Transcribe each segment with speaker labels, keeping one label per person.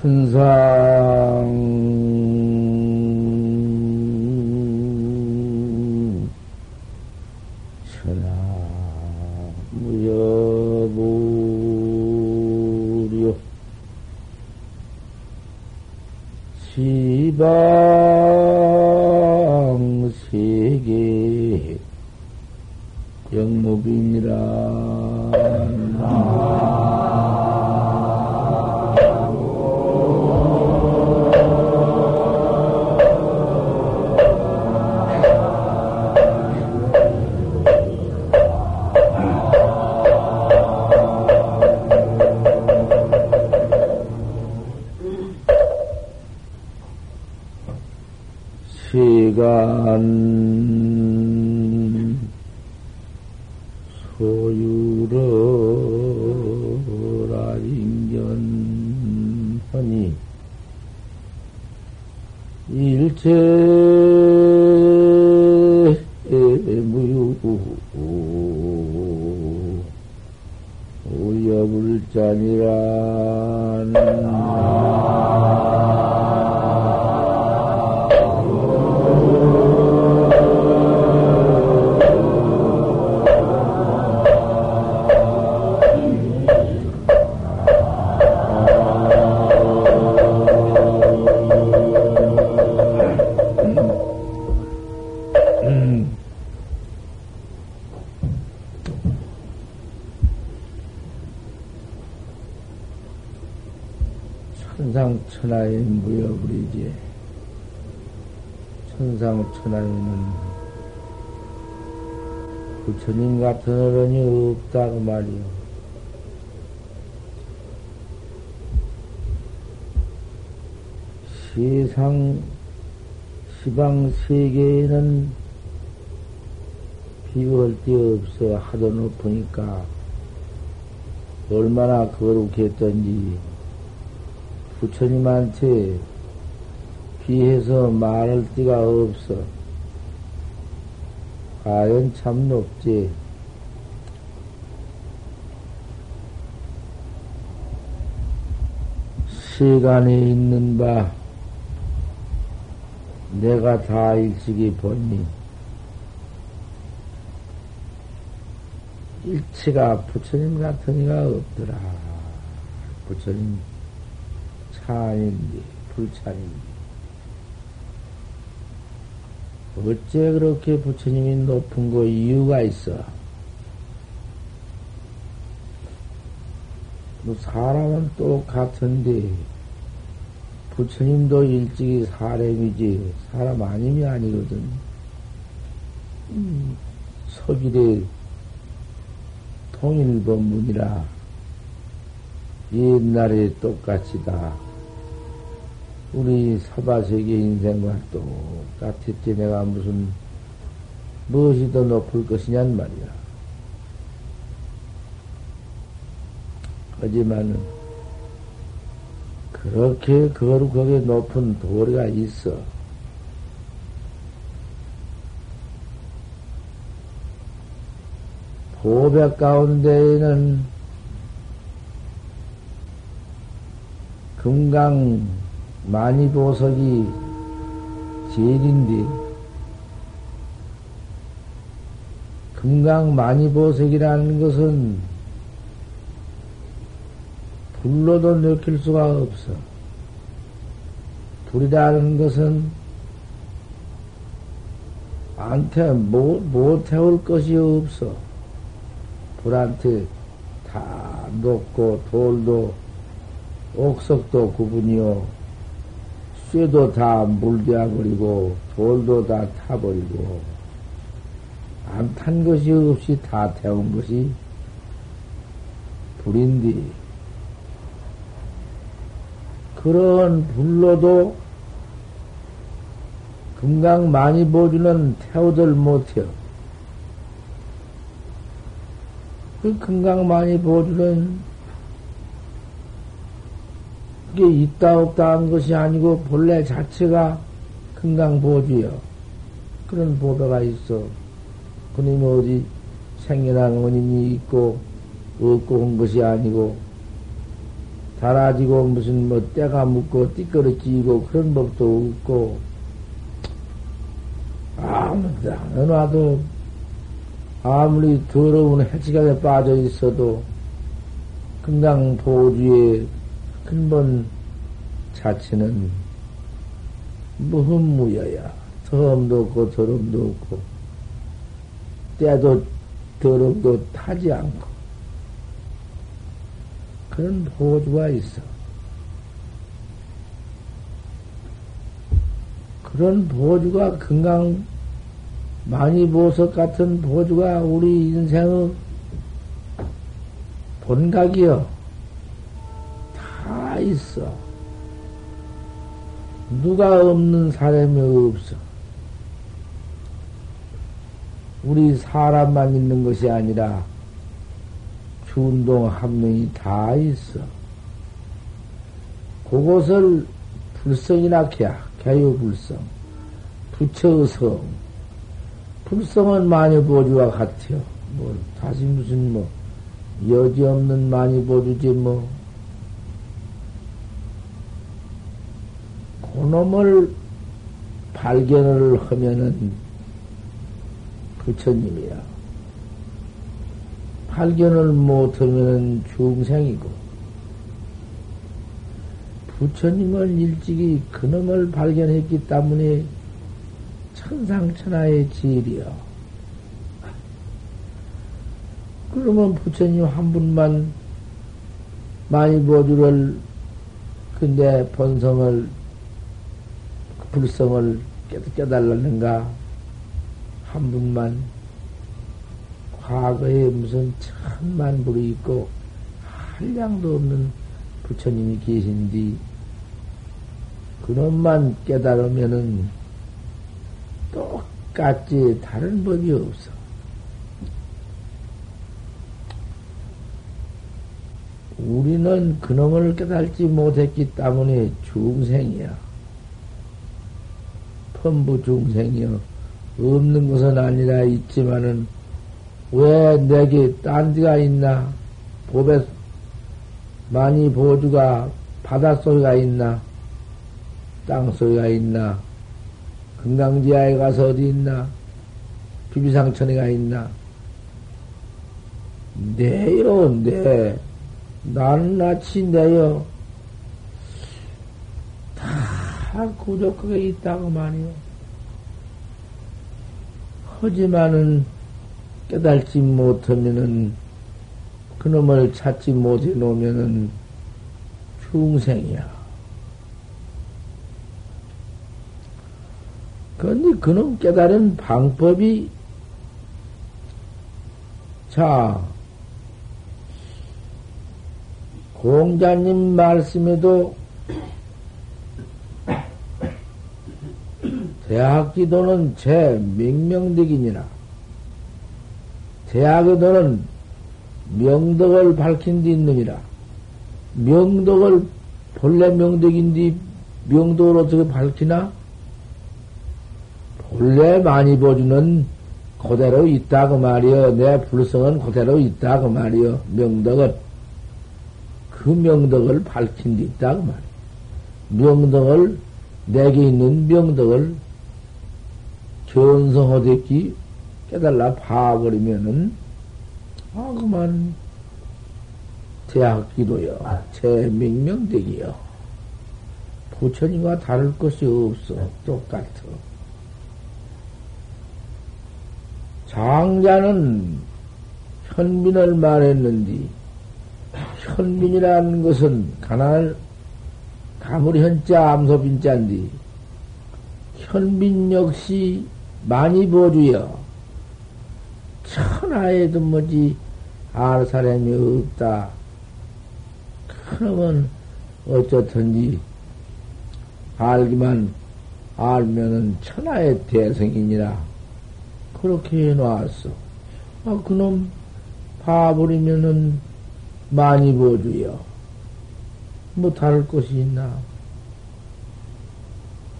Speaker 1: 천상 천하의 무여불이지. 천상 천하에는 부처님 같은 어른이 없다고 말이요. 세상, 시방 세계에는 비교할 데 없어. 하도 높으니까. 얼마나 거룩했던지. 부처님한테 비해서 말할 데가 없어. 과연 참 높지. 시간에 있는 바, 내가 다 일찍이 보니, 일치가 부처님 같은 이가 없더라. 부처님 찬인데, 불찬인데. 어째 그렇게 부처님이 높은 거 이유가 있어? 뭐 사람은 똑같은데, 부처님도 일찍이 사람이지, 사람 아님이 아니거든. 음, 서길에 통일본문이라, 옛날에 똑같이 다, 우리 사바세계 인생과 똑같았지. 내가 무슨, 무엇이 더 높을 것이냔 말이야. 하지만은, 그렇게 거룩하게 높은 도리가 있어. 보백 가운데에는 금강 많이 보석이 제일인데, 금강 많이 보석이라는 것은 불로도 느낄 수가 없어. 불이라는 것은 안테 못, 못 태울 것이 없어. 불한테 다 녹고 돌도 옥석도 구분이요. 쇠도 다 물대어 버리고 돌도 다 타버리고 안 탄 것이 없이 다 태운 것이 불인데 그런 불로도 금강 많이 보주는 태우들 못해요. 그 금강 많이 보주는 그게 있다 없다 한 것이 아니고 본래 자체가 금강 보주요. 그런 보배가 있어. 그님이 어디 생겨난 원인이 있고 없고 온 것이 아니고 달아지고 무슨 뭐 때가 묻고 띠꺼러지고 그런 법도 없고 아무 데나 놔도 아무리 더러운 해치각에 빠져 있어도 금강 보주의 근본 자체는 무흠무여야 더움도 없고 더럼도 없고 때도 더럼도 타지 않고 그런 보주가 있어. 그런 보주가 건강 많이 보석 같은 보주가 우리 인생의 본각이요. 다 있어. 누가 없는 사람이 없어. 우리 사람만 있는 것이 아니라 준동 한명이 다 있어. 그것을 불성이나 개야, 개요불성, 부처성. 불성은 많이 보주와 같아요. 뭐, 다시 무슨 뭐, 여지 없는 많이 보주지 뭐. 그놈을 발견을 하면은 부처님이야. 발견을 못하면 중생이고, 부처님은 일찍이 그놈을 발견했기 때문에 천상천하의 지일이요. 그러면 부처님 한 분만 많이 보주를 근데 본성을 불성을 깨달았는가 한 분만 과거에 무슨 천만 불이 있고 한량도 없는 부처님이 계신디 그놈만 깨달으면은 똑같이 다른 법이 없어. 우리는 그놈을 깨달지 못했기 때문에 중생이야. 펌부 중생이여. 없는 것은 아니라 있지만은 왜 내게 딴 데가 있나? 법에 많이 보주가 바닷소리가 있나? 땅소리가 있나? 금강지하에 가서 어디 있나? 비비상천에가 있나? 내요, 내. 나는 나치 내요. 다 구족하게 있다고 말이요. 하지만은 깨달지 못하면은 그놈을 찾지 못해 놓으면은 중생이야. 그런데 그놈 깨달은 방법이 자 공자님 말씀에도 대학 기도는 제 명명덕이니라. 대학의 도는 명덕을 밝힌 데 있느니라. 명덕을 본래 명덕인데 명덕을 어떻게 밝히나? 본래 많이 보주는 그대로 있다고 말이여. 내 불성은 그대로 있다고 말이여. 명덕은. 그 명덕을 밝힌 데 있다고 말이여. 명덕을, 내게 있는 명덕을 견성하댔기 깨달라 봐버리면은, 아, 그만, 대학 기도여. 제 명명되기여. 부처님과 다를 것이 없어. 똑같아. 장자는 현민을 말했는데, 현민이라는 것은 가난을, 가물이 현자, 암소빈자인데, 현민 역시 많이 보주여. 천하에도 뭐지, 알 사람이 없다. 그러면 어쩌든지 알기만 알면은 천하의 대성이니라. 그렇게 해놨어. 아, 그놈 봐버리면은 많이 보주여. 뭐 다를 것이 있나?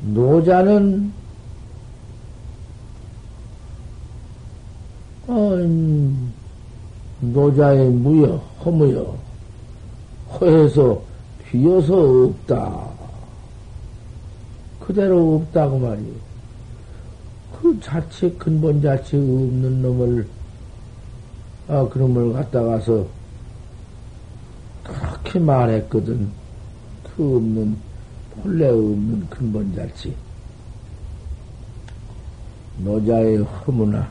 Speaker 1: 노자는 어, 노자의 무여, 허무여. 허해서 비어서 없다. 그대로 없다고 말이요. 그 자체, 근본 자체 없는 놈을, 아, 그놈을 갖다가서 그렇게 말했거든. 그 없는, 본래 없는 근본 자체. 노자의 허무나,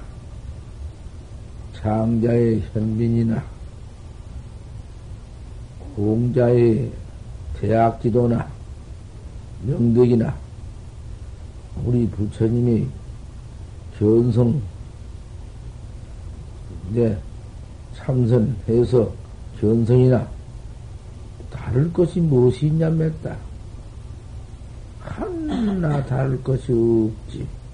Speaker 1: 장자의 현빈이나, 공자의 대학 지도나, 명덕이나, 우리 부처님이 견성, 네, 참선해서 견성이나 다를 것이 무엇이 있냐면다. 하나 다를 것이 없지.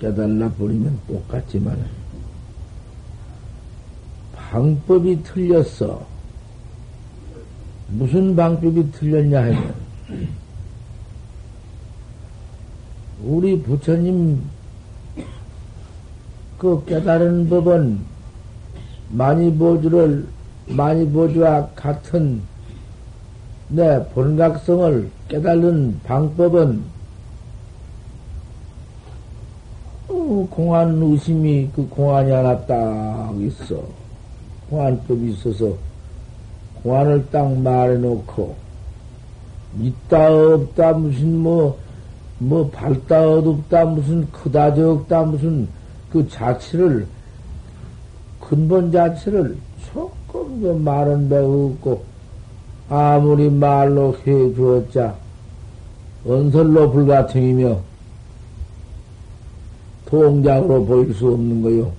Speaker 1: 깨달라 버리면 똑같지만 방법이 틀렸어. 무슨 방법이 틀렸냐 하면 우리 부처님 그 깨달은 법은 많이 보주를 많이 보주와 같은 내 본각성을 깨달은 방법은 어, 공안 의심이 그 공안이 하나 딱 있어. 공안법이 있어서 공안을 딱 말해놓고 있다 없다 무슨 뭐뭐 뭐 밝다 어둡다 무슨 크다 적다 무슨 그 자체를 근본 자체를 조금 더 말은 매우 없고 아무리 말로 해 주었자 언설로 불가능이며 동작으로 보일 수 없는 거요.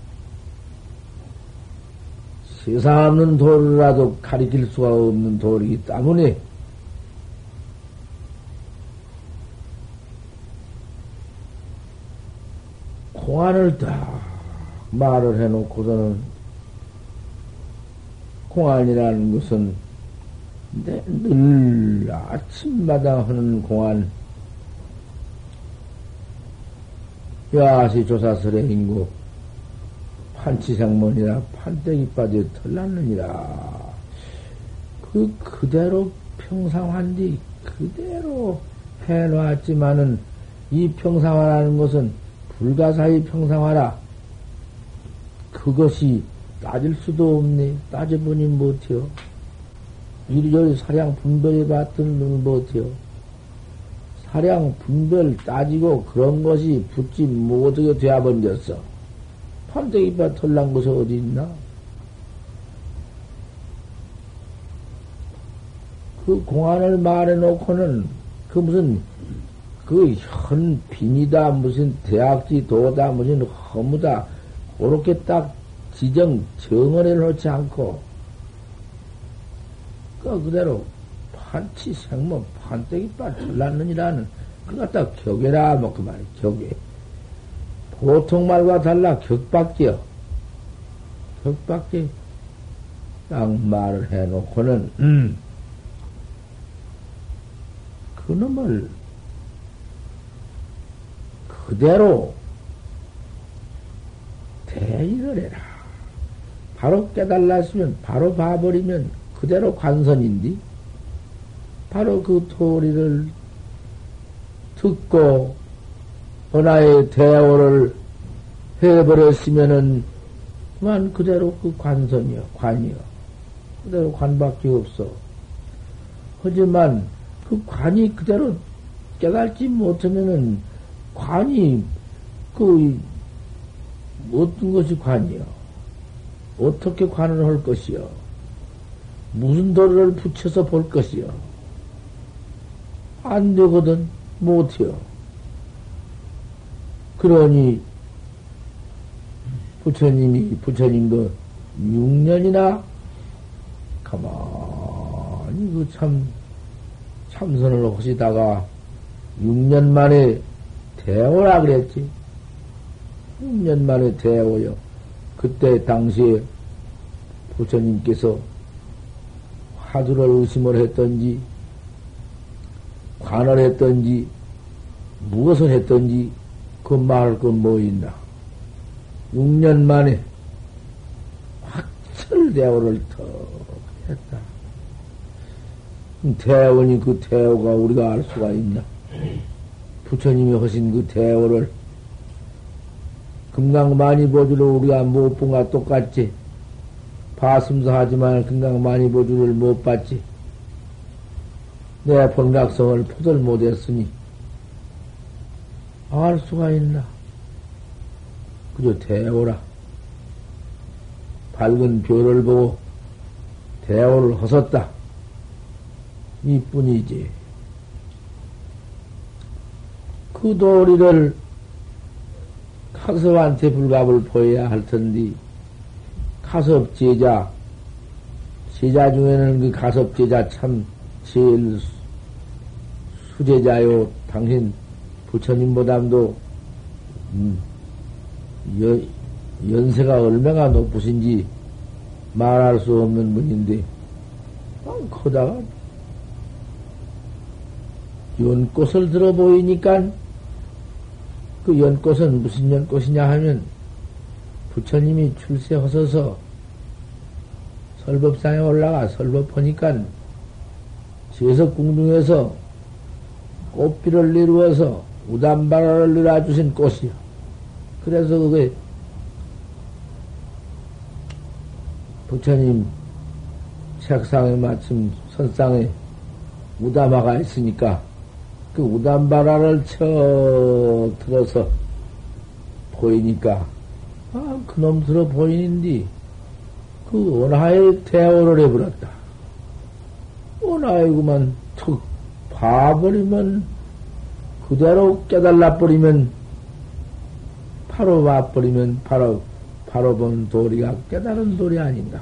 Speaker 1: 세상 없는 도리라도 가리킬 수가 없는 도리이기 때문에 공안을 딱 말을 해놓고서는 공안이라는 것은 늘 아침마다 하는 공안 야시 조사설의 인구 판치생문이라 판때기 빠져 털났느니라. 그 그대로 평상한 뒤 그대로 해놓았지만은 이 평상화라는 것은 불가사의 평상화라. 그것이 따질 수도 없네. 따져보니 못해요. 이리저리 사량 분별해 봤던 못해요. 사량 분별 따지고 그런 것이 붙지 못하게 되어버렸어. 판대기밭 털난 곳이 어디 있나? 그 공안을 말해놓고는 그 무슨 그 현 빈이다 무슨 대학지 도다 무슨 허무다 그렇게 딱 지정 정언해 놓지 않고 그 그대로 판치 생모 판때기밭 털났느니라는 그 갖다 격해라 뭐 그 말이 격해. 보통 말과 달라 격박지요. 격박지 딱 말을 해놓고는 음, 그놈을 그대로 대의를 해라. 바로 깨달았으면 바로 봐버리면 그대로 관선인디 바로 그 도리를 듣고 하나의 대오를 해버렸으면은 그만 그대로 그 관선이요, 관이요. 그대로 관밖에 없어. 하지만 그 관이 그대로 깨달지 못하면은 관이 그 어떤 것이 관이요? 어떻게 관을 할 것이요? 무슨 도를 붙여서 볼 것이요? 안 되거든, 못해요. 그러니 부처님이 부처님도 6년이나 가만히 그 참 참선을 하시다가 6년 만에 대오라 그랬지. 6년 만에 대오요. 그때 당시에 부처님께서 화두를 의심을 했던지, 관을 했던지, 무엇을 했던지, 그 말할 건뭐 있나? 6년 만에 설대오를 턱 했다. 대원이 그 대오가 우리가 알 수가 있나? 부처님이 하신 그 대오를 금강만이 보주로 우리가 못 본가 똑같지. 봤음서 하지만 금강만이 보주를 못 봤지. 내 본각성을 포들 못했으니 알 수가 있나? 그저 대오라. 밝은 별을 보고 대오를 허섰다. 이뿐이지. 그 도리를 카섭한테 불갑을 보여야 할 텐데, 카섭 제자, 제자 중에는 그 가섭 제자 참 제일 수제자요. 당신 부처님보담도, 음, 연, 연세가 얼마나 높으신지 말할 수 없는 분인데, 아, 커다가 연꽃을 들어 보이니까 그 연꽃은 무슨 연꽃이냐 하면 부처님이 출세하셔서 설법상에 올라가 설법하니까 제석궁중에서 꽃비를 이루어서 우담바라를 이루어주신 꽃이요. 그래서 그게 부처님 책상에 마침 선상에 우담화가 있으니까 그 우담바라를 쳐 들어서 보이니까 아 그놈 들어 보이는디 그 원하의 대오를 해버렸다. 원하이구만 툭 봐버리면 그대로 깨달라 버리면 바로 봐버리면 바로 바로 본 도리가 깨달은 도리 아닌가.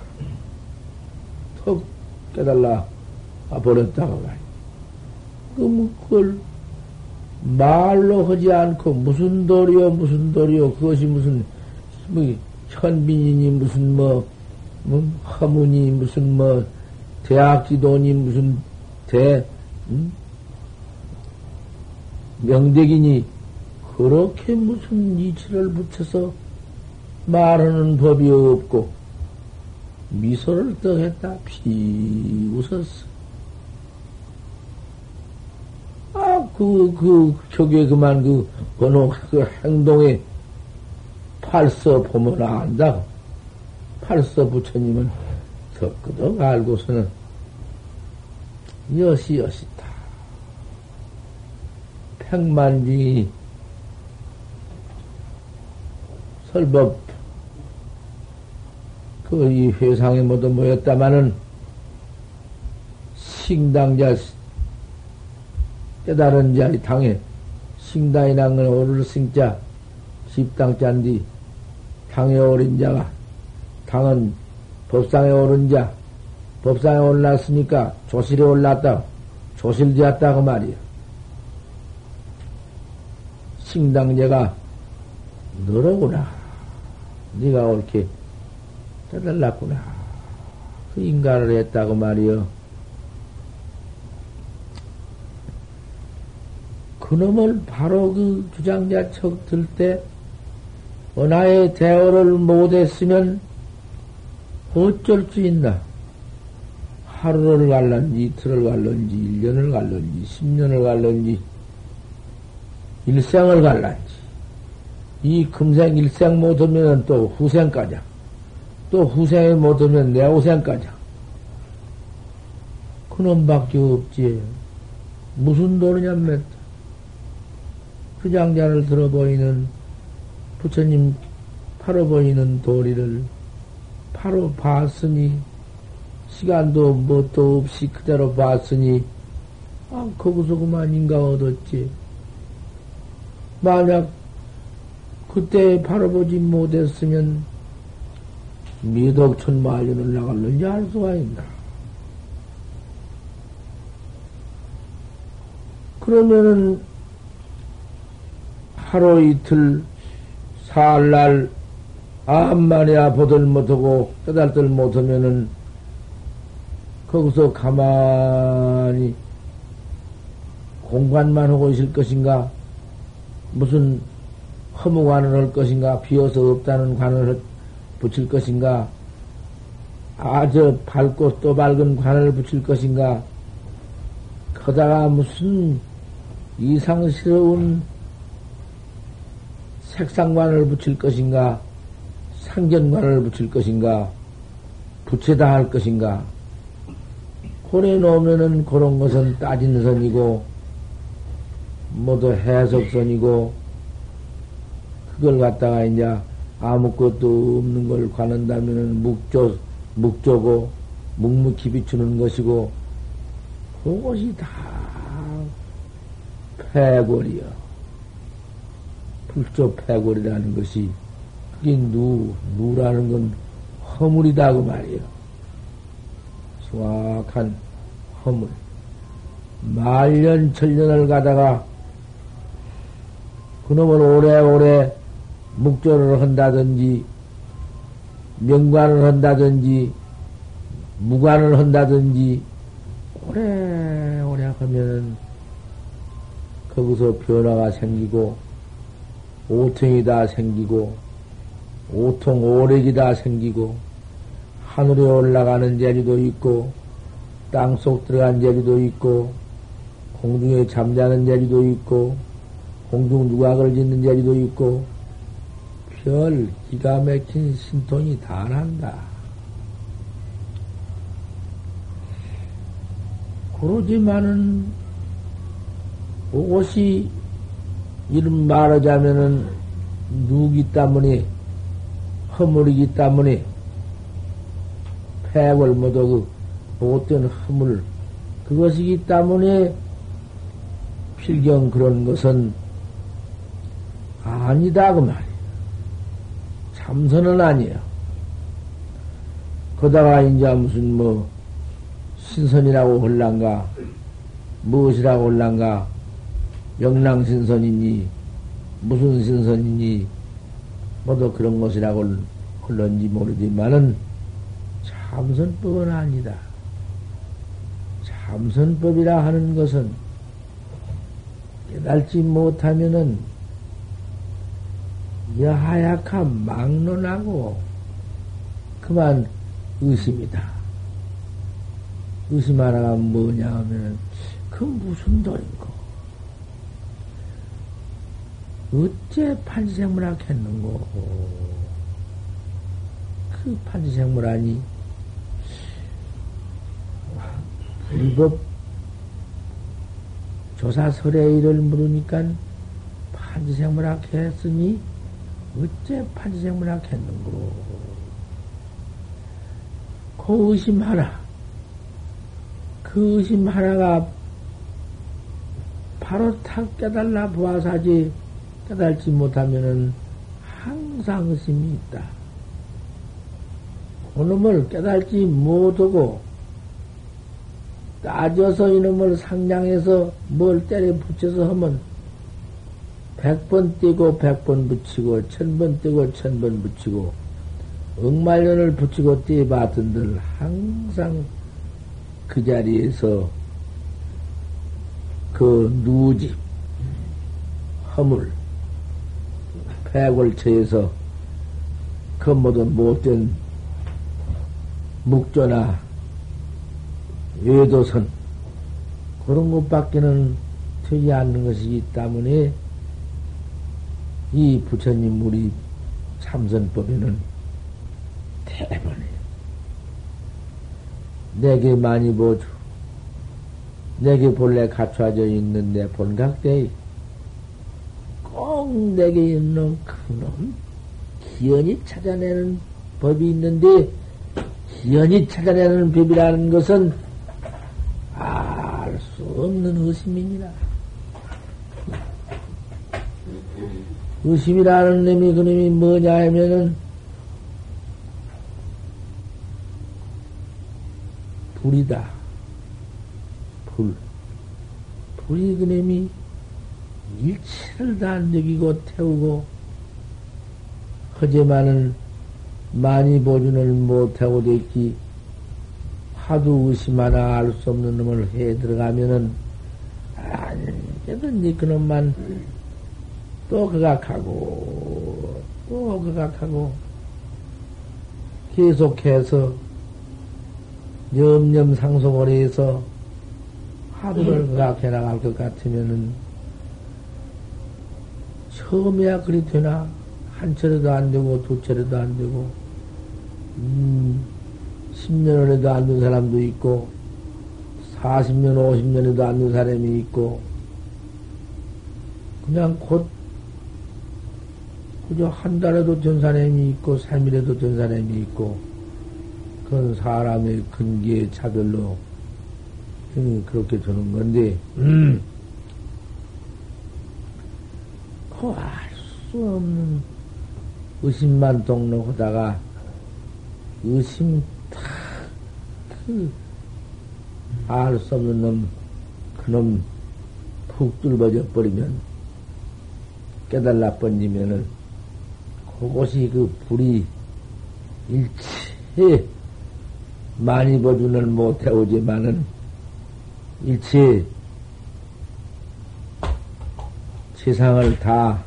Speaker 1: 턱 깨달라 버렸다고 말이야. 그, 그걸 말로 하지 않고 무슨 도리요, 무슨 도리요, 그것이 무슨, 뭐, 현빈이니 무슨 뭐, 뭐, 허문이 무슨 뭐, 대학 지도니 무슨 대, 음? 명백이니, 그렇게 무슨 이치를 붙여서 말하는 법이 없고, 미소를 떡했다, 피 웃었어. 그, 그, 저게 그만 그, 번호, 그 행동에 팔서 보면 안다. 팔서 부처님은 덕끄덕 알고서는 여시 여시다. 백만중이 설법 그 이 회상에 모두 모였다마는 식당자 깨달은 자리 당에 싱당이란 건 오를 승자 십당자인데 당에 오른 자가 당은 법상에 오른 자 법상에 올랐으니까 조실에 올랐다 조실되었다 그 말이야. 싱당제가 너로구나. 네가 옳게 깨달았구나. 그 인가를 했다고 말이여. 그놈을 바로 그 주장자 척 들 때, 원하의 대어를 못했으면 어쩔 수 있나? 하루를 갈런지, 이틀을 갈런지, 일년을 갈런지, 십년을 갈런지, 일생을 갈란지, 이 금생 일생 못하면 또 후생까지, 또 후생에 못하면 내후생까지. 그놈밖에 없지. 무슨 도리냐, 몇. 그 장자를 들어보이는 부처님 바로 보이는 도리를 바로 봤으니 시간도 뭣도 없이 그대로 봤으니 아 거기서 그만 인가 얻었지. 만약 그때 바로 보지 못했으면 미덕천 말년을 나갈는지 알 수가 있나. 그러면은 하루 이틀 사흘날 암만이야 보들 못하고 깨달들 못하면은 거기서 가만히 공간만 하고 있을 것인가 무슨 허무관을 할 것인가 비어서 없다는 관을 붙일 것인가 아, 저, 밝고 또 밝은 관을 붙일 것인가? 거다가 무슨 이상스러운 색상관을 붙일 것인가? 상견관을 붙일 것인가? 붙여다 할 것인가? 고래 놓으면은 그런 것은 따진 선이고, 모두 해석선이고, 그걸 갖다가 이제 아무것도 없는 걸 관한다면은 묵조, 묵조고, 묵묵히 비추는 것이고, 그것이 다 패골이여. 불조 패골이라는 것이, 그게 누, 누라는 건 허물이다, 그 말이여. 수확한 허물. 말년, 천년을 가다가 그놈을 오래오래 묵조를 한다든지, 명관을 한다든지, 무관을 한다든지, 오래오래 하면은 거기서 변화가 생기고, 오통이 다 생기고, 오통 오력이 다 생기고, 하늘에 올라가는 재리도 있고, 땅속 들어간 재리도 있고, 공중에 잠자는 재리도 있고, 공중 누각을 짓는 재리도 있고, 별 기가 막힌 신통이 다 난다. 그러지만은, 그것이, 이름 말하자면은, 누기 때문에, 허물이기 때문에, 폐월 모두 그 못된 허물, 그것이기 때문에, 필경 그런 것은 아니다, 그 말이야. 참선은 아니야. 거다가 이제 무슨 뭐, 신선이라고 홀란가, 무엇이라고 홀란가, 명랑신선이니, 무슨 신선이니, 뭐도 그런 것이라고 홀런지 모르지만은, 참선법은 아니다. 참선법이라 하는 것은 깨달지 못하면은 여하약한 막론하고 그만 의심이다. 의심 하나가 뭐냐 하면은 그 무슨 도인고 어째 판지생물학 했는고 그 판지생물하니 불법 조사설의 일을 물으니까 판지생물학 했으니 어째 판지생물학 했는고 그 의심 하나 그 의심 하나가 바로 탁 깨달라 보아사지 깨달지 못하면은 항상 의심이 있다. 그놈을 깨달지 못하고 따져서 이놈을 상냥해서 뭘 때려 붙여서 하면 백번 떼고 백 번 붙이고 천번 떼고 천 번 붙이고 억말년을 붙이고 떼봤던들 항상 그 자리에서 그 누집 허물 폐골처에서 그 모든 못된 묵조나 외도선. 그런 것밖에는 되지 않는 것이기 때문에 이 부처님 우리 참선법에는 대번에 내게 많이 보주 내게 본래 갖춰져 있는 내 본각대에 꼭 내게 있는 그놈 기연이 찾아내는 법이 있는데 기연이 찾아내는 법이라는 것은 없는 의심이니라. 의심이라는 놈이 그놈이 뭐냐 하면은 불이다. 불. 불이 그놈이 일체를 다 느끼고 태우고 하지만은 많이 보존을 못하고 됐기 하도 의심 하나 알 수 없는 놈을 해 들어가면은 언제든지 그놈만 또 그각하고 또 그각하고 계속해서 염염 상속을 해서 하루를 그렇게 나갈 것 같으면은 처음에야 그리 되나? 한 차례도 안 되고 두 차례도 안 되고 음, 10년을 해도 안된 사람도 있고 40년, 50년에도 안된 사람이 있고 그냥 곧 그저 한 달에도 된 사람이 있고 3일에도 된 사람이 있고 그건 사람의 근기의 차별로 그렇게 되는 건데 음. 그알수 없는 의심만 동로하다가 의심 탁그알 수 없는 놈 그놈 푹 뚫어져 버리면 깨달라 번지면은 그것이 그 불이 일체 많이 버주는 못해오지만은 일체 세상을 다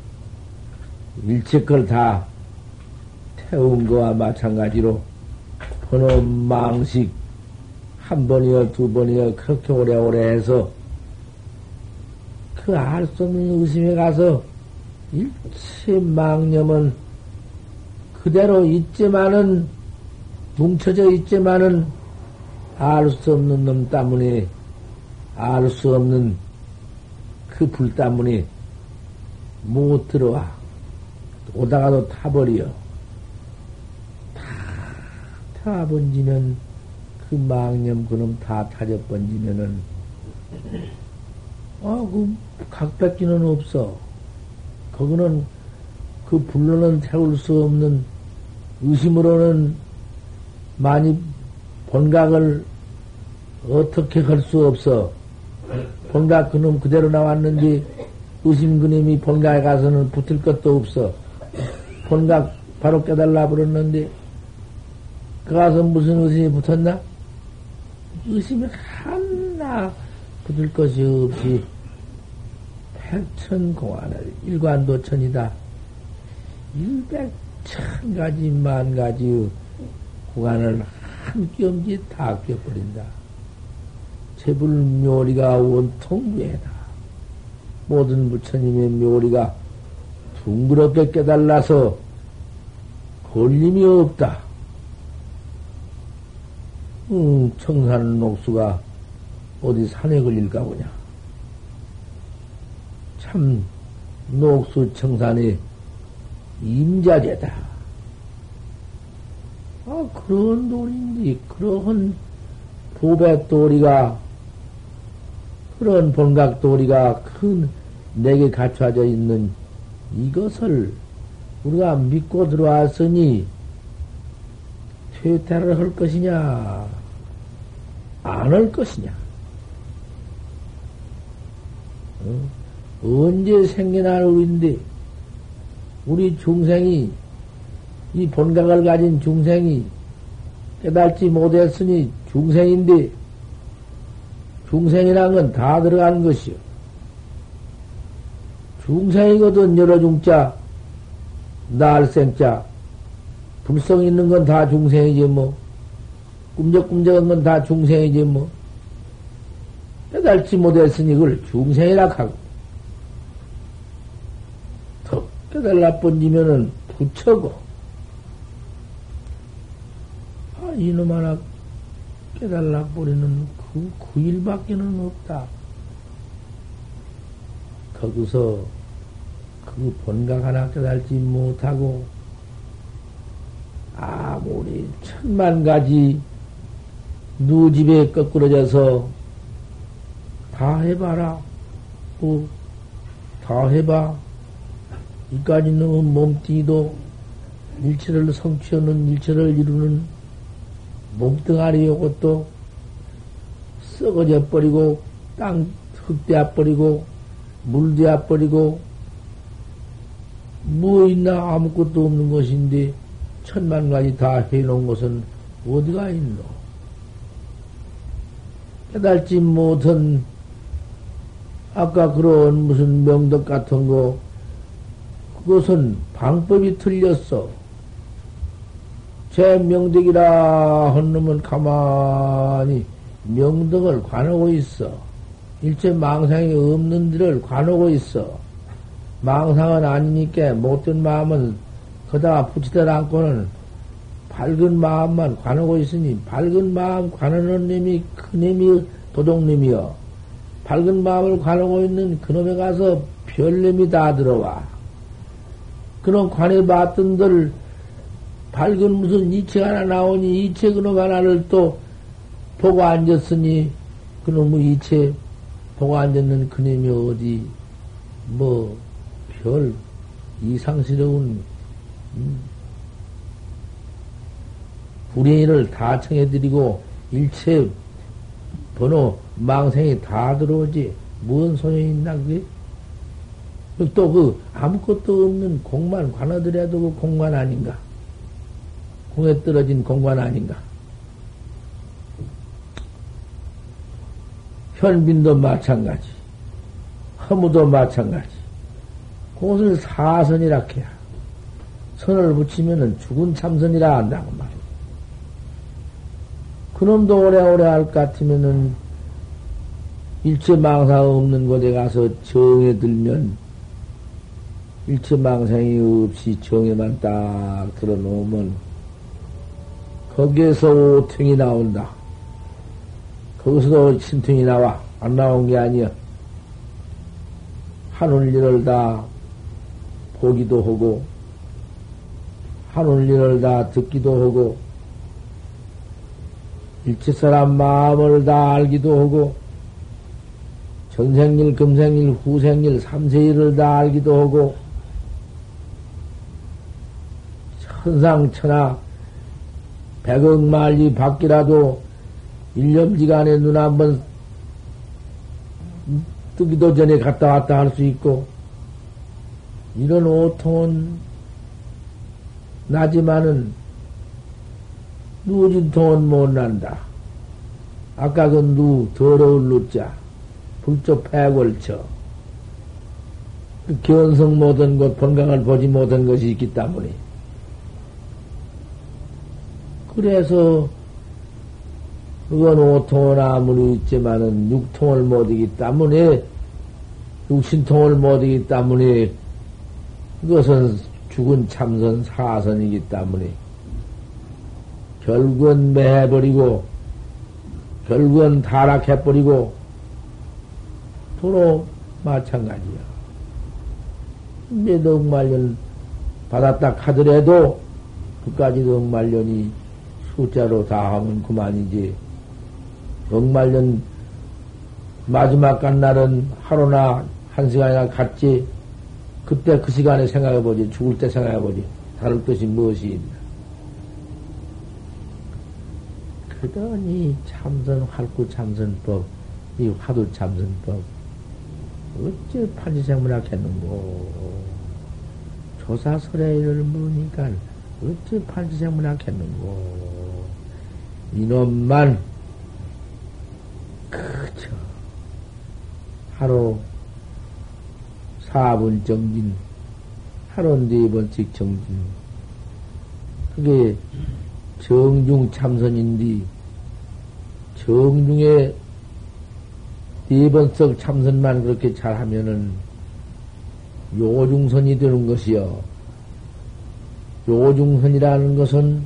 Speaker 1: 일체 걸 다 태운 거와 마찬가지로 번호 망식 한 번이여 두 번이여 그렇게 오래오래 해서 그 알 수 없는 의심에 가서 일체 망념은 그대로 있지만은 뭉쳐져 있지만은 알 수 없는 놈 때문에 알 수 없는 그 불 때문에 못 들어와. 오다가도 타버려. 다 타번지면 그 망념 그놈 다 타져 번지면은 아그 각백기는 없어 거기는 그 불로는 태울 수 없는 의심으로는 많이 본각을 어떻게 할 수 없어. 본각 그놈 그대로 나왔는데 의심 그놈이 본각에 가서는 붙을 것도 없어. 본각 바로 깨달라 버렸는데 그 가서 무슨 의심이 붙었나? 의심이 하나 붙을 것이 없이 백천공안을 일관도천이다. 일백천 가지 만 가지 구간을 한 뼘지 다 껴버린다. 제불 묘리가 원통무에다. 모든 부처님의 묘리가 둥그렇게 깨달라서 걸림이 없다. 음, 청산 녹수가 어디 산에 걸릴까 보냐. 참, 녹수 청산의 임자제다. 아, 그런 그런 보배 도리가, 그런 본각 도리가 큰 내게 갖춰져 있는 이것을 우리가 믿고 들어왔으니, 퇴퇴를 할 것이냐, 안할 것이냐. 어? 언제 생겨날 우리인데, 우리 중생이, 이 본각을 가진 중생이 깨달지 못했으니 중생인데, 중생이란 건 다 들어가는 것이요. 중생이거든, 여러 중자, 날생자, 불성 있는 건 다 중생이지, 뭐. 꿈적꿈적한 건 다 중생이지, 뭐. 깨달지 못했으니 그걸 중생이라 하고. 더 깨달라 번지면은 부처고. 아, 이놈 하나 깨달라 버리는 그, 그 일밖에는 없다. 거기서 그 본각 하나 깨달지 못하고 아무리 천만 가지 누 집에 거꾸러져서 다 해봐라. 뭐, 다 해봐. 이까지 는 몸뚱이도 일체를 성취하는 일체를 이루는 몸뚱아리 요 것도 썩어져 버리고 땅 흙대어 버리고 물대어 버리고 뭐 있나 아무것도 없는 것인데 천만 가지 다 해놓은 것은 어디가 있노? 깨달지 못한 아까 그런 무슨 명덕 같은 거 그것은 방법이 틀렸어. 제 명덕이라 한 놈은 가만히 명덕을 관하고 있어. 일체 망상이 없는 데를 관하고 있어. 망상은 아니니까 못된 마음은 거다 붙이다 않고는 밝은 마음만 관하고 있으니 밝은 마음 관하는 놈이 그 놈이 도둑님이여. 밝은 마음을 관하고 있는 그놈에 가서 별님이 다 들어와. 그놈 관해 봤던들 밝은 무슨 이체 하나 나오니 이체 그놈 하나를 또 보고 앉았으니 그놈의 이체 보고 앉았는 그놈이 어디 뭐 별 이상스러운 음, 불행이를 다 청해드리고 일체 번호 망생이 다 들어오지 무슨 소용이 있나 그게? 또 그 아무것도 없는 공만 관아들여도 그 공만 아닌가? 공에 떨어진 공간 아닌가? 현빈도 마찬가지. 허무도 마찬가지. 그것을 사선이라 해야. 선을 붙이면은 죽은 참선이라 한다고 말이야 그놈도 오래오래 할 것 같으면은 일체 망상 없는 곳에 가서 정에 들면 일체 망상이 없이 정에만 딱 들어놓으면 거기에서 오통이 나온다. 거기서도 신통이 나와. 안 나온 게 아니야. 일을 다 보기도 하고, 일을 다 듣기도 하고, 일체 사람 마음을 다 알기도 하고, 전생일, 금생일, 후생일, 삼세일을 다 알기도 하고, 천상천하, 백억 만리 밖이라도 일념지간에 눈 한번 뜨기도 전에 갔다 왔다 할 수 있고, 이런 오통은 나지만은 누진통은 못 난다. 아까 그 누, 더러울 누자, 불조 패골쳐. 그 견성 못한 것, 번강을 보지 못한 것이 있기 때문에. 그래서, 그건 오통은 아무리 있지만은 육통을 못 이기 때문에, 육신통을 못 이기 때문에, 그것은 죽은 참선 사선이기 때문에, 결국은 매해버리고, 결국은 타락해버리고, 도로 마찬가지야. 몇 억말년 받았다 하더라도, 그까지 억말년이 숫자로 다 하면 그만이지. 억말년 마지막 간 날은 하루나 한 시간이나 갔지. 그때 그 시간에 생각해보지. 죽을 때 생각해보지. 다를 것이 무엇이 있나. 그러니 참선 활구 참선법, 이 화두 참선법, 어째 판지생문학했는고? 조사설의를 물으니까 어째 판지생문학했는고? 이놈만 그저 하루 4분 정진, 하루 4번씩 정진. 그게 정중 참선인데, 정중에 네 번석 참선만 그렇게 잘하면은 요중선이 되는 것이요. 요중선이라는 것은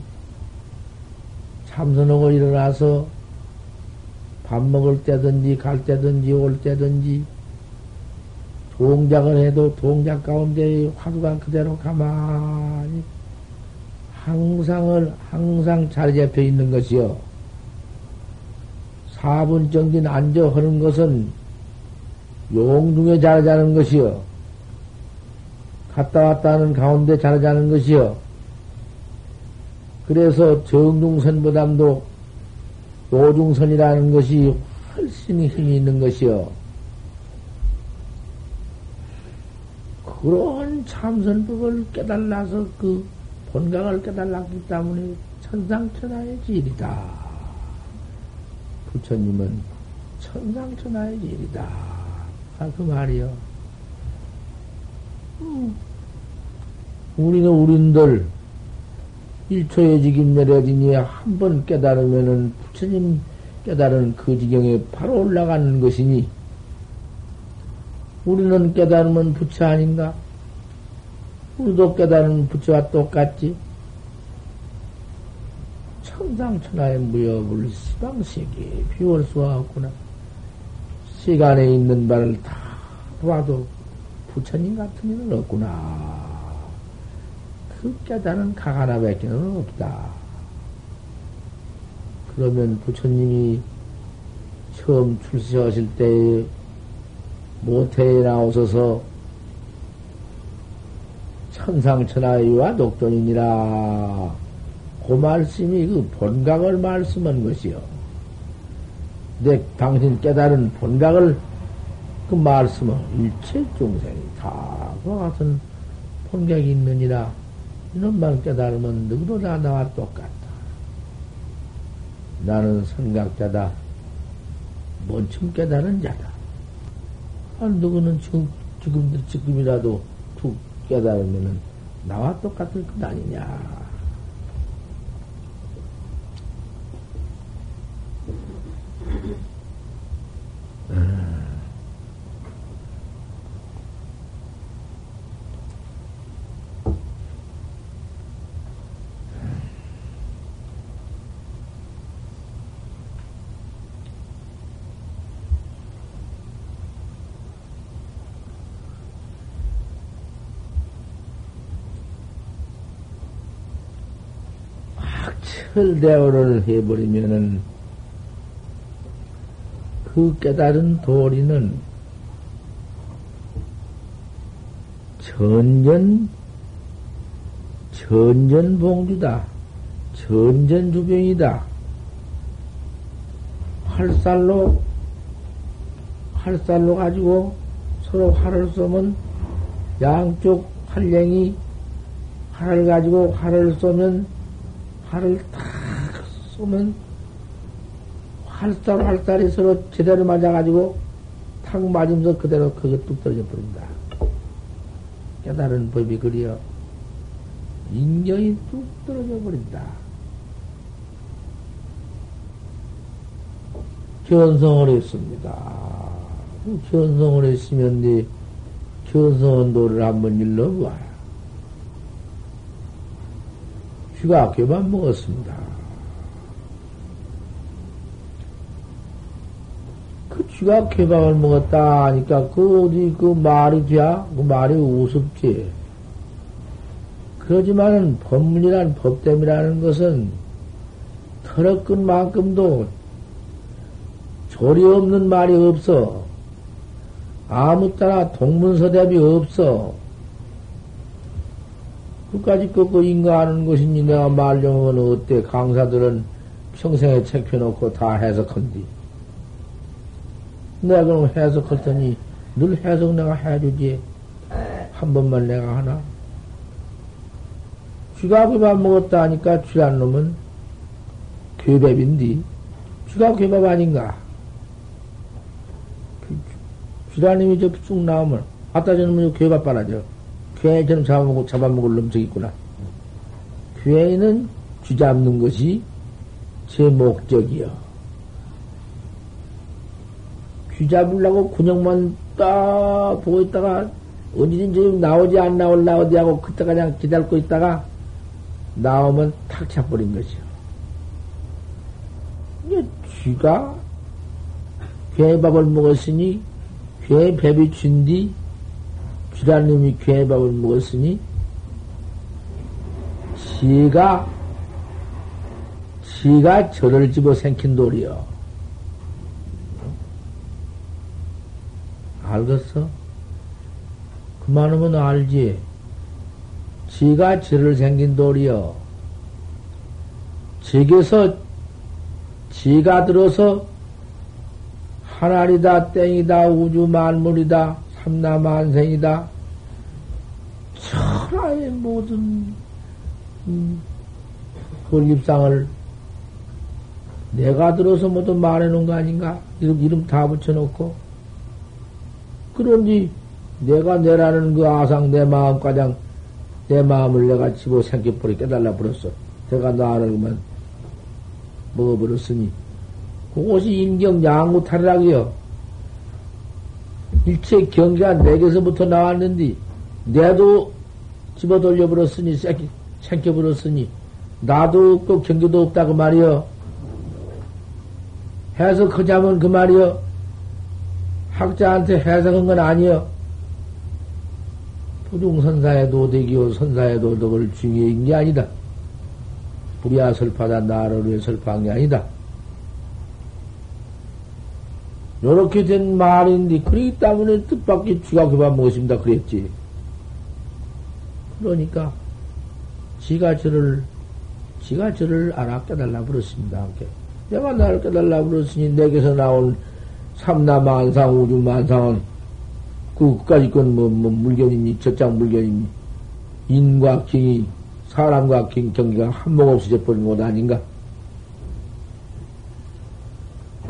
Speaker 1: 참선하고 일어나서 밥 먹을 때든지 갈 때든지 올 때든지 동작을 해도 동작 가운데 화두가 그대로 가만히 항상을 항상 자리 잡혀 있는 것이요. 4분 정진 앉아 하는 것은 용중에 자르자는 것이요. 갔다 왔다 하는 가운데 자르자는 것이요. 그래서 정중선보담도 요중선이라는 것이 훨씬 힘이 있는 것이요. 그런 참선법을 깨달아서 그 본강을 깨달았기 때문에 천상천하의 질이다. 부처님은 천상천하의 질이다. 아, 그 말이요. 음. 우리는 우린들 일초에 지긴 내려지니 한 번 깨달으면은 부처님 깨달은 그 지경에 바로 올라가는 것이니 우리는 깨달으면 부처 아닌가? 우리도 깨달은 부처와 똑같지? 천상천하의 무역을 시방세계에 비울 수가 없구나. 시간에 있는 바를 다 봐도 부처님 같은 이는 없구나. 그 깨달은 각 하나밖에 는 없다. 그러면 부처님이 처음 출세하실 때 모태에 나오셔서 천상천하의와 녹존이니라 그 말씀이 그 본각을 말씀한 것이요. 내 당신 깨달은 본각을 그 말씀은 일체 중생이 다 그와 같은 본각이 있느니라 이놈만 깨달으면 누구도 다 나와 똑같다. 나는 선각자다. 뭔쯤 깨달은 자다. 아, 누구는 지금, 지금, 지금이라도 툭 깨달으면은 나와 똑같을 것 아니냐. 철대오를 해버리면은 그 깨달은 도리는 전전, 전전 봉주다. 전전 주병이다. 활살로, 활살로 가지고 서로 활을 쏘면 양쪽 활량이 활을 가지고 활을 쏘면 활을 탁 쏘면 활살 활살이 서로 제대로 맞아가지고 탁 맞으면서 그대로 그거 뚝 떨어져 버린다. 깨달은 법이 그리어 인경이 뚝 떨어져 버린다. 견성을 했습니다. 견성을 했으면 네 견성원도를 한번 일러봐. 쥐가 개만 먹었습니다. 쥐가 개방을 먹었다 하니까 그 어디 그 말이 돼야 그 말이 우습지. 그러지만은 법문이란 법됨이라는 것은 털어끈 만큼도 조리 없는 말이 없어. 아무 따라 동문서답이 없어. 끝까지 꺾고 인가하는 것이니 내가 말려면 어때? 강사들은 평생에 책 펴놓고 다 해석한디. 내가 그럼 해석할 테니 늘 해석 내가 해주지. 한 번만 내가 하나. 쥐가 괴밥 먹었다 하니까 쥐란 놈은 괴밥인디. 쥐가 괴밥 아닌가? 쥐란 놈이 저쑥 나오면, 아따 저놈은 괴밥 빨아져. 괴처럼 잡아먹고, 잡아먹을 놈 저기 있구나. 괴는 쥐 잡는 것이 제 목적이요. 쥐 잡으려고 근육만 딱 보고 있다가 언제든지 나오지 안 나올라 어디 하고 그때 그냥 기다리고 있다가 나오면 탁 차버린 것이요. 이제 쥐가 괴밥을 먹었으니 괴 배비 쥔디 놈이 괴밥을 먹었으니 지가 지가 저를 집어 생긴 돌이요. 알겠어? 그만하면 알지. 지가 죄를 생긴 돌이여. 지에서 지가 들어서 하나이다, 땡이다, 우주 만물이다, 삼나만생이다. 천하의 모든 음, 홀입상을 내가 들어서 모두 말해놓은 거 아닌가? 이름, 이름 다 붙여놓고. 그런지 내가 내라는 그 아상 내 마음 가장 내 마음을 내가 집어 생겨버리 깨달라 버렸어. 내가 나를 그만 먹어버렸으니 그것이 인경 양무 탈락이요. 일체 경계가 내게서부터 나왔는데 내도 집어 돌려버렸으니 챙겨버렸으니 나도 없고 경계도 없다고 말이여. 해석하자면 그 말이여. 학자한테 해석한 건 아니여. 부중선사의 도덕이요 선사의 도덕을 중요한 게 아니다. 불이야 설파다 나를 위해 설파한 게 아니다. 요렇게 된 말인데 그러기 때문에 뜻밖의 그만 무엇입니다 그랬지. 그러니까 지가 저를 지가 저를 알아 깨달라 그랬습니다. 내가 나를 깨달라 그랬으니 내게서 나온 삼나만상 우주만상은 그까지 건 뭐, 뭐 물견이니 저장 물견이니 인과 경이 사람과 경, 경기가 한몫 없어져 버린 것 아닌가?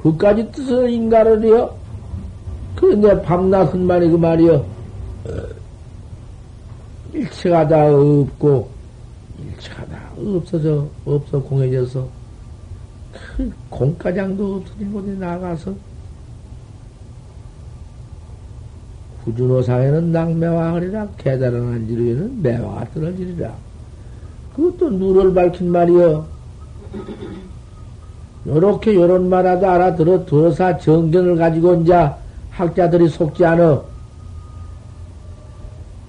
Speaker 1: 그까지 뜻을 인가를 해요? 그런데 밤낮 한 말이 그 말이요. 일체가 다 없고, 일체가 다 없어져, 없어 공해져서, 그 공가장도 없어진 곳에 나가서, 구준호상에는 낙매와 하리라, 깨달은 지르에는 매화가 떨어지리라. 그것도 눈을 밝힌 말이여. 요렇게 요런 말하도 알아들어 도사 정견을 가지고 이제 학자들이 속지 않어.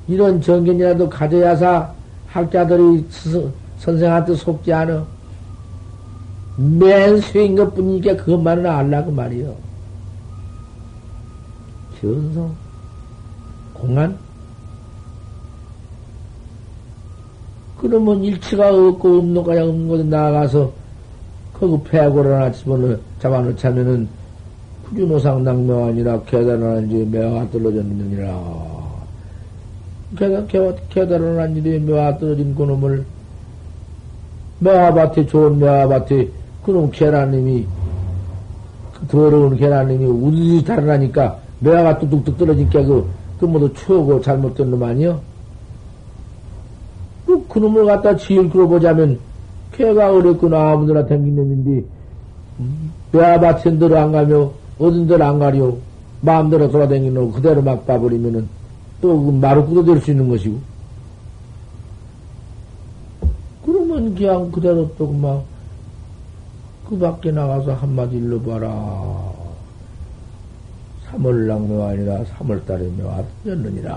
Speaker 1: 이런 정견이라도 가져야사 학자들이 스승, 선생한테 속지 않어. 맨 수인 것 뿐이니까 그것만은 알라고 말이요. 견성, 공안? 그러면 일치가 없고 없는 거야 없는 곳에 나가서 거기 폐고를 하나 집어넣, 잡아놓자면은 후준호상 낭명아니라 계단하는지 매화가 떨어졌느니라. 계단, 계단하는지 매화가 떨어진 그놈을 매화밭에 좋은 매화밭에 그놈 계란님이 그 더러운 계란님이 우두지 달아나니까 매화가 뚝뚝뚝 떨어지니까 그, 그 모두 추하고 잘못된 놈 아니여? 그, 그놈을 갖다 지을 끌어보자면 걔가 어렵구나 아무데나 댕긴 놈인데 내 아바트엔 대로 안 가며 어딘 데로 안 가려 마음대로 돌아다니는 놈 그대로 막 봐버리면은 또 그 마루꾸도 될 수 있는 것이고 그러면 그냥 그대로 또 막 그 밖에 나가서 한마디 일러봐라. 3월 낭매가 아니라 3월달에 매화 였느니라.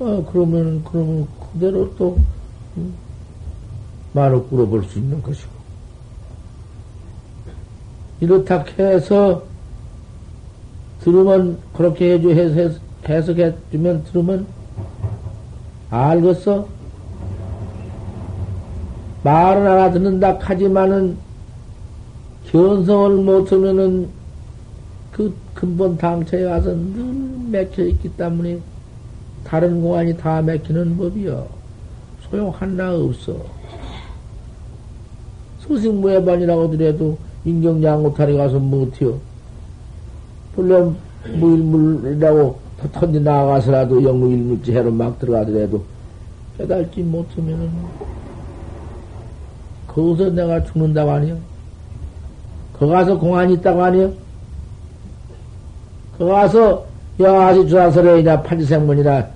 Speaker 1: 어, 그러면, 그러면 그대로 또, 음, 말을 꾸려볼 수 있는 것이고. 이렇다 해서 들으면 그렇게 해줘 해서 해석해 주면 들으면 알겠어? 말은 알아듣는다 하지만은 견성을 못하면은 그 근본 당처에 가서 늘 맥혀 있기 때문에 다른 공안이 다 맥히는 법이요. 소용 하나 없어. 소식무해반이라고 하더라도 인경양고탈에 가서 못해요. 물론 무일물이라고 턴디 나가서라도 영무일물지 해로 막 들어가더라도 깨달지 못하면은 거기서 내가 죽는다고 하니요? 거 가서 공안이 있다고 하니요? 거 가서 여하시 주사설에이나 판지생문이나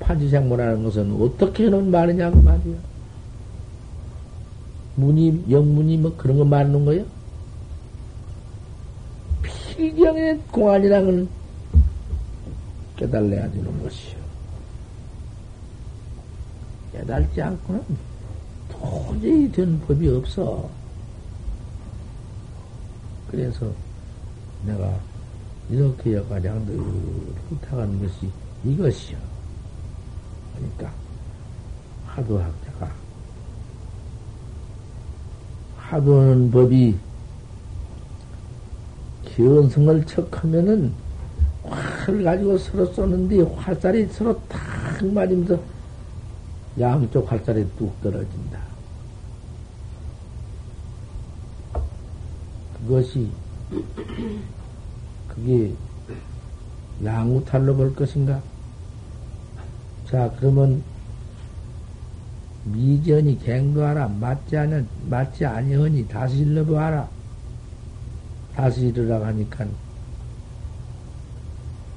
Speaker 1: 판지생문하는 것은 어떻게 하는 말이냐고 말이야. 문이, 영문이 뭐 그런 거 말하는 거예요? 필경의 공안이랑은 깨달아야 되는 것이요. 깨달지 않고는 도저히 된 법이 없어. 그래서 내가 이렇게 여가장 늘 부탁하는 것이 이것이요. 그러니까 하도 학자 가 하도하는 법이 기원성을 척하면은 활을 가지고 서로 쏘는데 활살이 서로 탁 맞으면서 양쪽 활살이 뚝 떨어진다. 그것이 그게 양우탈로 볼 것인가? 자, 그러면 미전이 갱거하라. 맞지 않은, 맞지 아니하니 다시 일러 봐라. 다시 일으라 하니까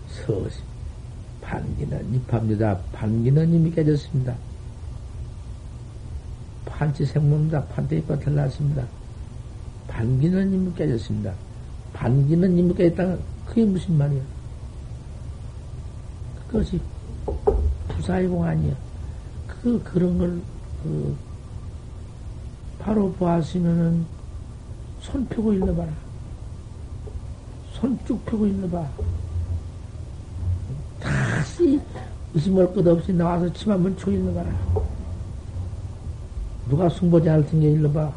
Speaker 1: 서시, 반기는 입합니다. 반기는 이미 깨졌습니다. 판치 생문입니다. 판대입과 달랐습니다. 반기는 이미 깨졌습니다. 반기는 이미 깨졌다는 그게 무슨 말이야? 그것이 부사이공 아니야. 그, 그런 걸, 그, 바로 보았으면은, 손 펴고 일러봐라. 손 쭉 펴고 일러봐. 다시 의심할 것 없이 나와서 침 한번 쳐 일러봐라. 누가 승보지 않을 텐게 일러봐.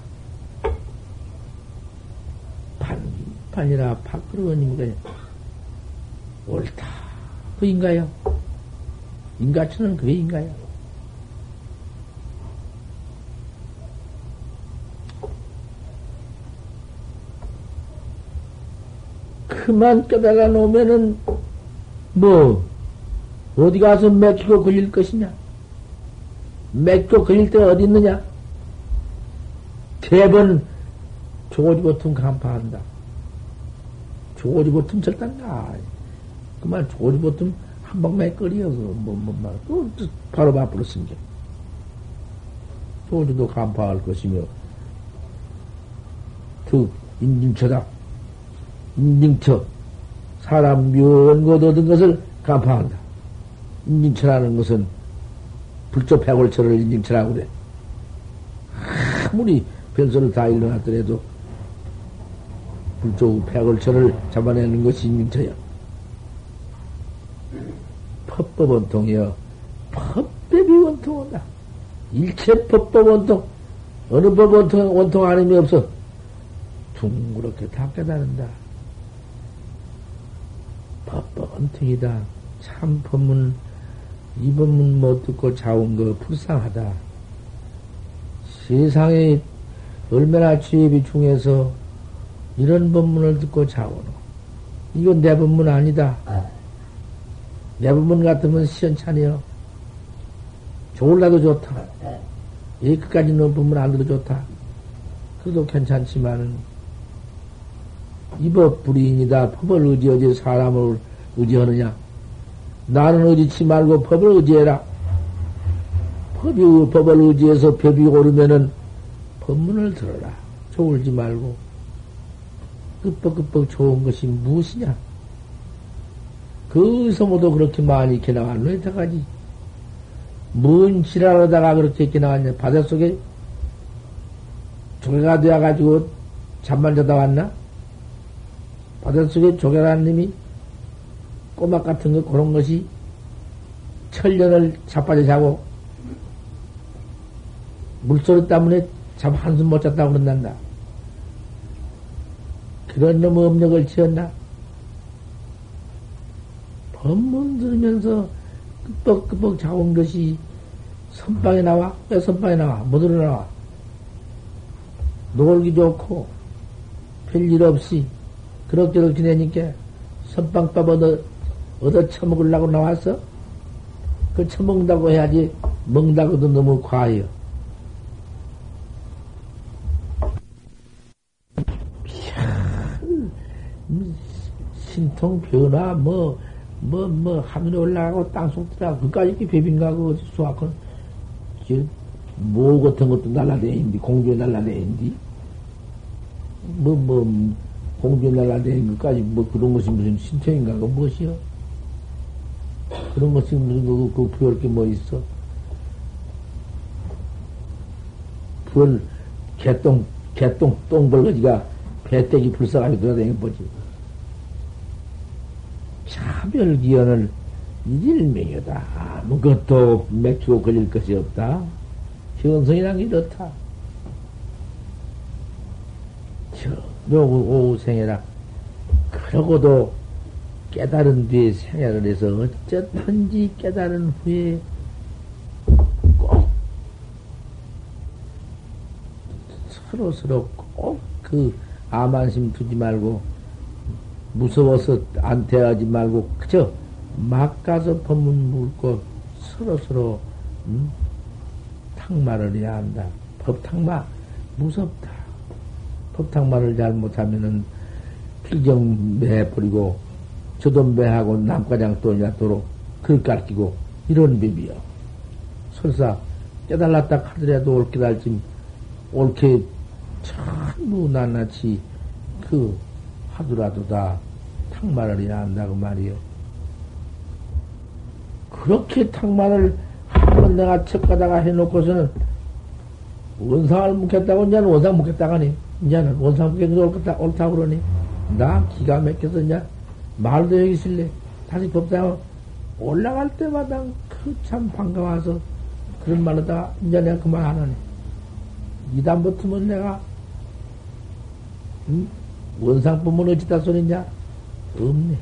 Speaker 1: 판, 판이라 밥그릇님께 옳다. 그인가요? 인가처는 그게 인가요? 그만 깨달아 놓으면은, 뭐, 어디 가서 맥히고 걸릴 것이냐? 맥고 걸릴 때가 어디 있느냐? 대번 조지 보통 간파한다. 조지 보통 절단다. 그만 조지 보통 한 방에 끓여, 그, 뭐, 뭐, 뭐, 또, 바로 앞으로 숨겨. 조주도 간파할 것이며, 득, 인증처다. 인증처. 사람 묘한 것 얻은 것을 간파한다. 인증처라는 것은 불조 백월처를 인증처라고 그래. 아무리 변소를 다 일어났더라도 불조 백월처를 잡아내는 것이 인증처야. 법법 원통이여. 법법이 원통한다. 일체 법법 원통. 어느 법 원통, 원통 아님이 없어. 둥그렇게 다 깨달은다. 법법 원통이다. 참 법문, 이 법문 못 듣고 자온 거 불쌍하다. 세상에 얼마나 죄비 중에서 이런 법문을 듣고 자오노. 이건 내 법문 아니다. 내부문 같으면 시원찮아요. 좋을라도 좋다. 이 끝까지 넘으면 안 돼도 좋다. 그래도 괜찮지만은, 이 법 불이인이다. 법을 의지하지 사람을 의지하느냐. 나는 의지치 말고 법을 의지해라. 법이, 법을 의지해서 법이 오르면은 법문을 들어라. 좋을지 말고. 끄뻑끄뻑 좋은 것이 무엇이냐? 거기서 모두 그렇게 많이 이렇게 나왔노, 여태까지. 뭔 지랄하다가 그렇게 이렇게 나왔냐? 바닷속에 조개가 되어가지고 잠만 자다 왔나? 바닷속에 조개라는 놈이 꼬막 같은 거 그런 것이 천년을 자빠져 자고 물소리 때문에 잠 한숨 못 잤다고 그런단다. 그런 놈의 업력을 지었나? 법문 들으면서 끄뻑끄뻑 자온 것이 선방에 나와? 왜 선방에 나와? 뭐들어 나와? 놀기 좋고, 별일 없이, 그럭저럭 지내니까 선방밥 얻어, 얻어 처먹으려고 나왔어? 그 처먹는다고 해야지, 먹는다고도 너무 과해요. 신통 변화, 뭐, 뭐, 뭐, 하늘에 올라가고 땅속 들어가고, 그까지 이렇게 배빈가고, 수학은, 뭐 같은 것도 날라다니는데, 공주에 날라다니는데, 뭐, 뭐, 공주에 날라다니는 것까지, 뭐, 그런 것이 무슨 신청인가, 그 무엇이요? 그런 것이 무슨, 그, 그, 부여할 게 뭐 있어? 부월, 개똥, 개똥, 똥벌거지가 배때기 불쌍하게 돌아다니는 거지. 차별기연을 일일명이다. 아무것도 맥히고 걸릴 것이 없다. 현성이란 게 이렇다. 저, 노후 생애라. 그러고도 깨달은 뒤에 생애를 해서 어쨌든지 깨달은 후에 꼭 서로 서로 꼭그 아만심 두지 말고 무서워서 안 대하지 말고 그저 막 가서 법문 묻고 서로 서로 음? 탁말을 해야 한다. 법탁마 무섭다. 법탁말을 잘못하면은 필경 매버리고 저돈배하고 남과장 돈이나 도로 글 깎이고 이런 법이요. 설사 깨달았다 하더라도 옳게 달지 옳게 전부 낱낱이 그 하더라도 다 탁말을 해야 한다고 말이요. 그렇게 탁말을 한번 내가 척 가다가 해놓고서는 원상을 묵혔다고 이제는 원상 묵혔다가 하니 이제는 원상 묵혔다 옳다, 옳다고 그러니 나 기가 막혀서 이제 말도 여기 있을래? 다시 법당 올라갈 때마다 그 참 반가워서 그런 말로 다 이제 내가 그만 안 하네. 이단 붙으면 내가 응? 원상법은 어찌다 소리냐? 없네